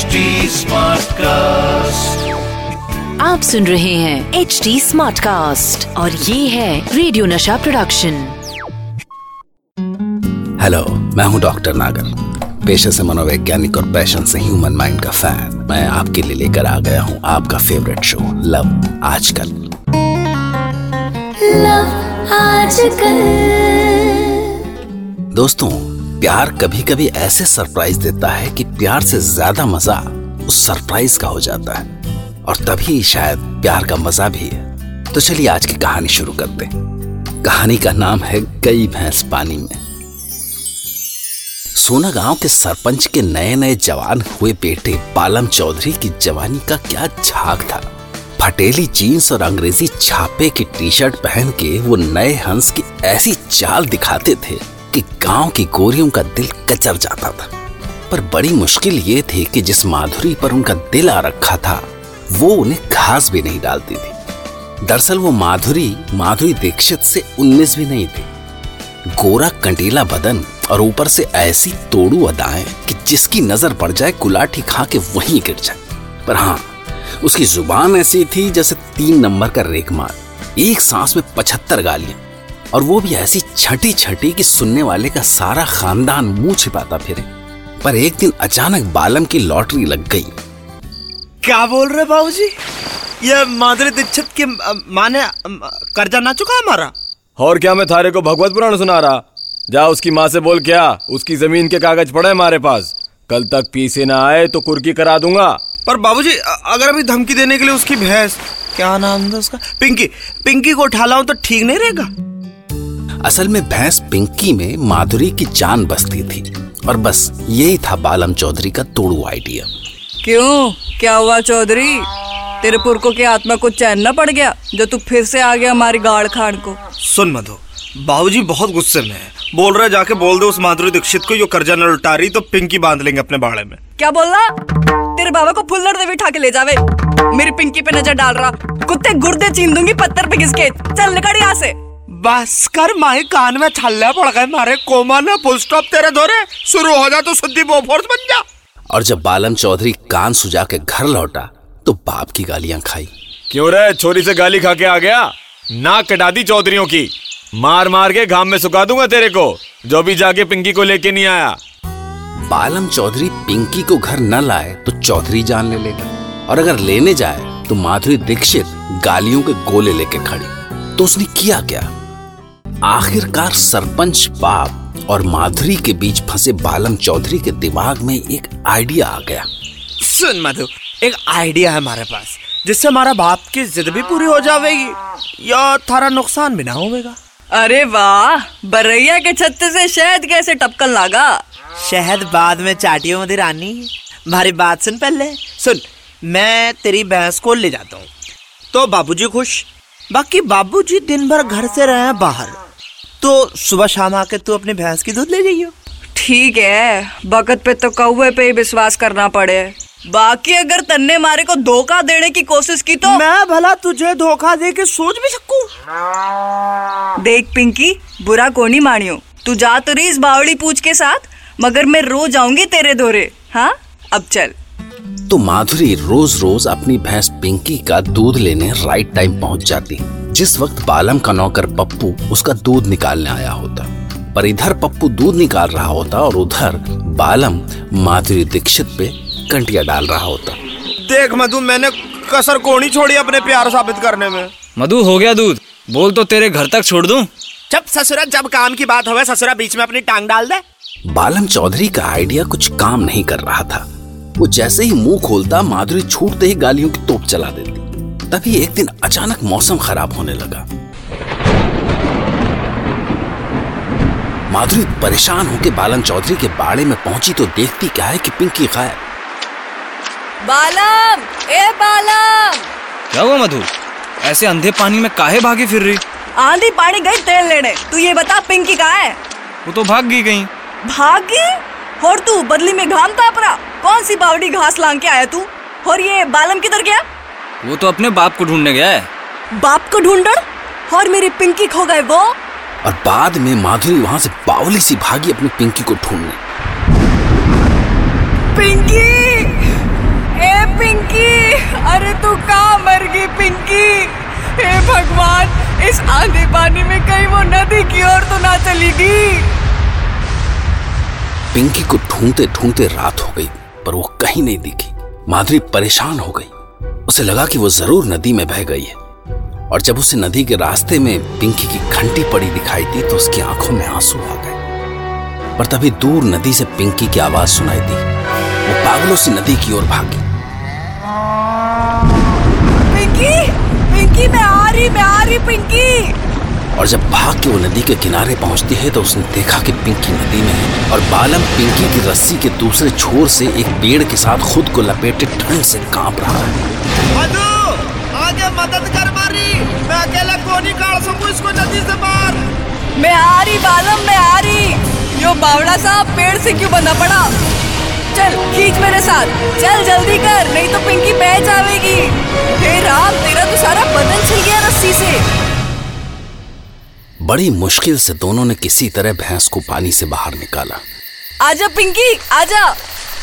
HD Smartcast. आप सुन रहे हैं एच डी स्मार्ट कास्ट और ये है रेडियो नशा प्रोडक्शन हेलो मैं हूँ डॉक्टर नागर पेशे से मनोवैज्ञानिक और पैशन से ह्यूमन माइंड का फ़ैन मैं आपके लिए लेकर आ गया हूँ आपका favourite show love Aajkal. Love Aajkal. दोस्तों प्यार कभी कभी ऐसे सरप्राइज़ देता है कि प्यार से ज़्यादा मज़ा उस सरप्राइज़ का हो जाता है। और तभी शायद प्यार का मज़ा भी है। तो चलिए आज की कहानी शुरू करते हैं। कहानी का नाम है गई भैंस पानी में। सोना गाँव के सरपंच के नए नए जवान हुए बेटे पालम चौधरी की जवानी का क्या झाक था। फटेली जीन्स और अंग्रेज़ी छापे की टी शर्ट पहन के वो नए हंस की ऐसी चाल दिखाते थे। कि गाँव की गोरियों का दिल कचर जाता था। पर बड़ी मुश्किल ये थी कि जिस माधुरी पर उनका दिल आ रखा था, वो उन्हें घास भी नहीं डालती थी। दरअसल वो माधुरी माधुरी दीक्षित से उन्नीस भी नहीं थी। गोरा कंटीला बदन और ऊपर से ऐसी तोड़ू अदाएँ कि जिसकी नज़र पड़ जाए गुलाठी खा के वहीं गिर जाए। पर हाँ उसकी ज़ुबान ऐसी थी जैसे तीन नंबर का रेगमार एक सांस में पचहत्तर गालियाँ। और वो भी ऐसी छठी छठी कि सुनने वाले का सारा खानदान मुँह छिपाता फिरे। पर एक दिन अचानक बालम की लॉटरी लग गई। क्या बोल रहे बाबू जी ये माधुरी दीक्षित की माने कर्जा ना चुका हमारा? और क्या मैं थारे को भगवत पुराण सुना रहा? जा उसकी माँ से बोल क्या? उसकी ज़मीन के कागज़ पड़े हमारे पास। कल तक पीसे ना आए तो कुर्की करा दूँगा। पर बाबूजी अगर अभी धमकी देने के लिए उसकी भैंस क्या नाम था उसका? पिंकी पिंकी को उठा लाऊं तो ठीक नहीं रहेगा? असल में भैंस पिंकी में माधुरी की जान बसती थी। और बस यही था बालम चौधरी का तोड़ू आइडिया। क्यों? क्या हुआ चौधरी? तेरे पुरखों की आत्मा को चैन न पड़ गया जो तू फिर से आ गया हमारी गाड़ खान को? सुन मधु बाबूजी बहुत गुस्से में है। बोल रहे जाके बोल दो उस माधुरी दीक्षित को यो कर्जा न लुटा रही तो पिंकी बाँध लेंगे अपने बाड़े में। क्या बोल रहा तेरे बाबा को फुल्लर देवी उठा के ले जावे। मेरी पिंकी पे नज़र डाल रहा। कुत्ते गुर्दे छीन दूँगी पत्थर पे घिस के। चल निकल यहाँ से। बस कर माई कान में छल्ले पड़ गए मारे कोमा ने फुल स्टॉप तेरे धोरे। शुरू हो जा तो शुद्धि बोफोर्स बन जा। और जब बालम चौधरी कान सुजा के घर लौटा तो बाप की गालियाँ खाई। क्यों रे? छोरी से गाली खा के आ गया? ना कटा दी चौधरियों की। मार मार के घाम में सुखा दूँगा तेरे को। जो भी जाके पिंकी को लेके नहीं आया। बालम चौधरी पिंकी को घर न लाए तो चौधरी जान ले लेगा। और अगर लेने जाए तो माधुरी दीक्षित गालियों के गोले लेके खड़ी। तो उसने किया क्या? आखिरकार सरपंच बाप और माधुरी के बीच फंसे बालम चौधरी के दिमाग में एक आइडिया आ गया। सुन मधु एक आइडिया है हमारे पास जिससे हमारा बाप की जिद भी पूरी हो जाएगी या थारा नुकसान भी ना होगा अरे वाह बरैया के छत्ते से शहद कैसे टपकन लागा? शहद बाद में चाटियों मधी रानी हमारी बात सुन पहले। सुन मैं तेरी भैंस को ले जाता हूँ। तो बाबूजी खुश? बाकी बाबूजी दिन भर घर से रहे हैं बाहर। तो सुबह शाम आके तू अपनी भैंस की दूध ले जाइयो ठीक है बकत पे तो कौवे पे ही विश्वास करना पड़े। बाकी अगर तन्ने मारे को धोखा देने की कोशिश की तो मैं भला तुझे धोखा दे के सोच भी सकूँ? देख पिंकी बुरा कोनी मानियो। तू जा तो रही इस बावड़ी पूछ के साथ मगर मैं रोज आऊँगी तेरे दोरे हाँ? अब चल। तो माधुरी रोज रोज अपनी भैंस पिंकी का दूध लेने राइट टाइम पहुँच जाती। जिस वक्त बालम का नौकर पप्पू उसका दूध निकालने आया होता पर इधर पप्पू दूध निकाल रहा होता और उधर बालम माधुरी दीक्षित पे कंटिया डाल रहा होता। देख मधु मैंने कसर कोनी छोड़ी अपने प्यार साबित करने में। मधु हो गया दूध। बोल तो तेरे घर तक छोड़ दूँ। जब ससुरा जब काम की बात हो ससुरा बीच में अपनी टांग डाल दे। बालम चौधरी का आइडिया कुछ काम नहीं कर रहा था। वो जैसे ही मुँह खोलता माधुरी छूटते ही गालियों की तोप चला देती। तभी एक दिन अचानक मौसम खराब होने लगा। माधुरी परेशान होकर बालम चौधरी के बाड़े में पहुँची तो देखती क्या है कि पिंकी गायब। बालम ए बालम क्या हुआ मधु? ऐसे अंधे पानी में काहे भागी फिर रही? आंधी पानी गई तेल लेने। तू ये बता पिंकी कहाँ है? वो तो भाग गई कहीं। भागी? और तू बदली में घाम ताप रहा। कौन सी बावड़ी घास लांग के आया तू? और ये बालम किधर गया? वो तो अपने बाप को ढूँढने गया है। बाप को ढूंढा? और मेरी पिंकी खो गए वो। और बाद में माधुरी वहाँ से बावली सी भागी अपनी पिंकी को ढूँढने। पिंकी! ए पिंकी! अरे तू कहाँ मर गई पिंकी? हे भगवान इस आंधी पानी में कहीं वो नदी की ओर तो ना चली गई पिंकी को ढूंढते ढूंढते रात हो गई पर वो कहीं नहीं दिखी। माधुरी परेशान हो गई। उसे लगा कि वो ज़रूर नदी में बह गई है। और जब उसे नदी के रास्ते में पिंकी की घंटी पड़ी दिखाई दी तो उसकी आँखों में आँसू आ गए। पर तभी दूर नदी से पिंकी की आवाज़ सुनाई दी। वो पागलों से नदी की ओर भागी। पिंकी! पिंकी मैं आ रही मैं आ रही पिंकी! और जब भाग के वो नदी के किनारे पहुँचती है तो उसने देखा कि पिंकी नदी में है। और बालम पिंकी की रस्सी के दूसरे छोर से एक पेड़ के साथ खुद को लपेटे ठंड से काँप रहा है। मधु आगे मदद कर मारी। मैं अकेला को नहीं काट सकूँ इसको नदी से मार मैं आ रही बालम मैं आ रही। यो बावड़ा साहब पेड़ से क्यों बंधा पड़ा? चल खींच मेरे साथ। चल जल्दी कर नहीं तो पिंकी बह जाएगी हे राम तेरा तो सारा बदन छिल गया रस्सी से। बड़ी मुश्किल से दोनों ने किसी तरह भैंस को पानी से बाहर निकाला। आजा पिंकी आजा।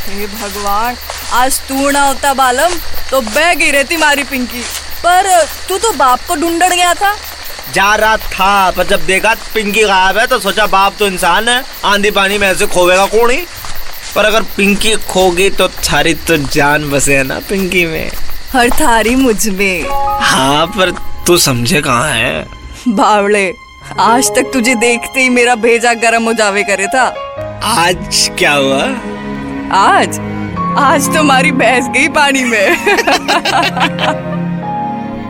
हे भगवान आज तू ना होता बालम। तो बह गई रहती मारी पिंकी। पर तू तो बाप को ढूंढ गया था। जा रहा था पर जब देखा पिंकी गायब है तो सोचा बाप तो इंसान है। आंधी पानी में ऐसे खोवेगा कौन ही? पर अगर पिंकी खोगी तो थारी तो जान बसे है ना पिंकी में। हर थारी मुझमें। हाँ पर तू समझे कहाँ है? बावड़े आज तक तुझे देखते ही मेरा भेजा गर्म हो जावे करे था। आज क्या हुआ? आज? आज तुम्हारी भैंस गई पानी में।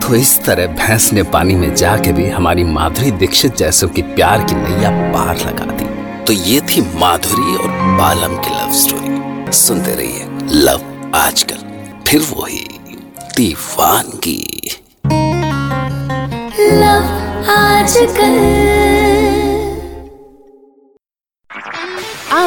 तो इस तरह भैंस ने पानी में जाके भी हमारी माधुरी दीक्षित जैसों की प्यार की नैया पार लगा दी। तो ये थी माधुरी और बालम की लव स्टोरी सुनते रहिए लव आजकल। फिर वही दीवानगी। लव आजकल।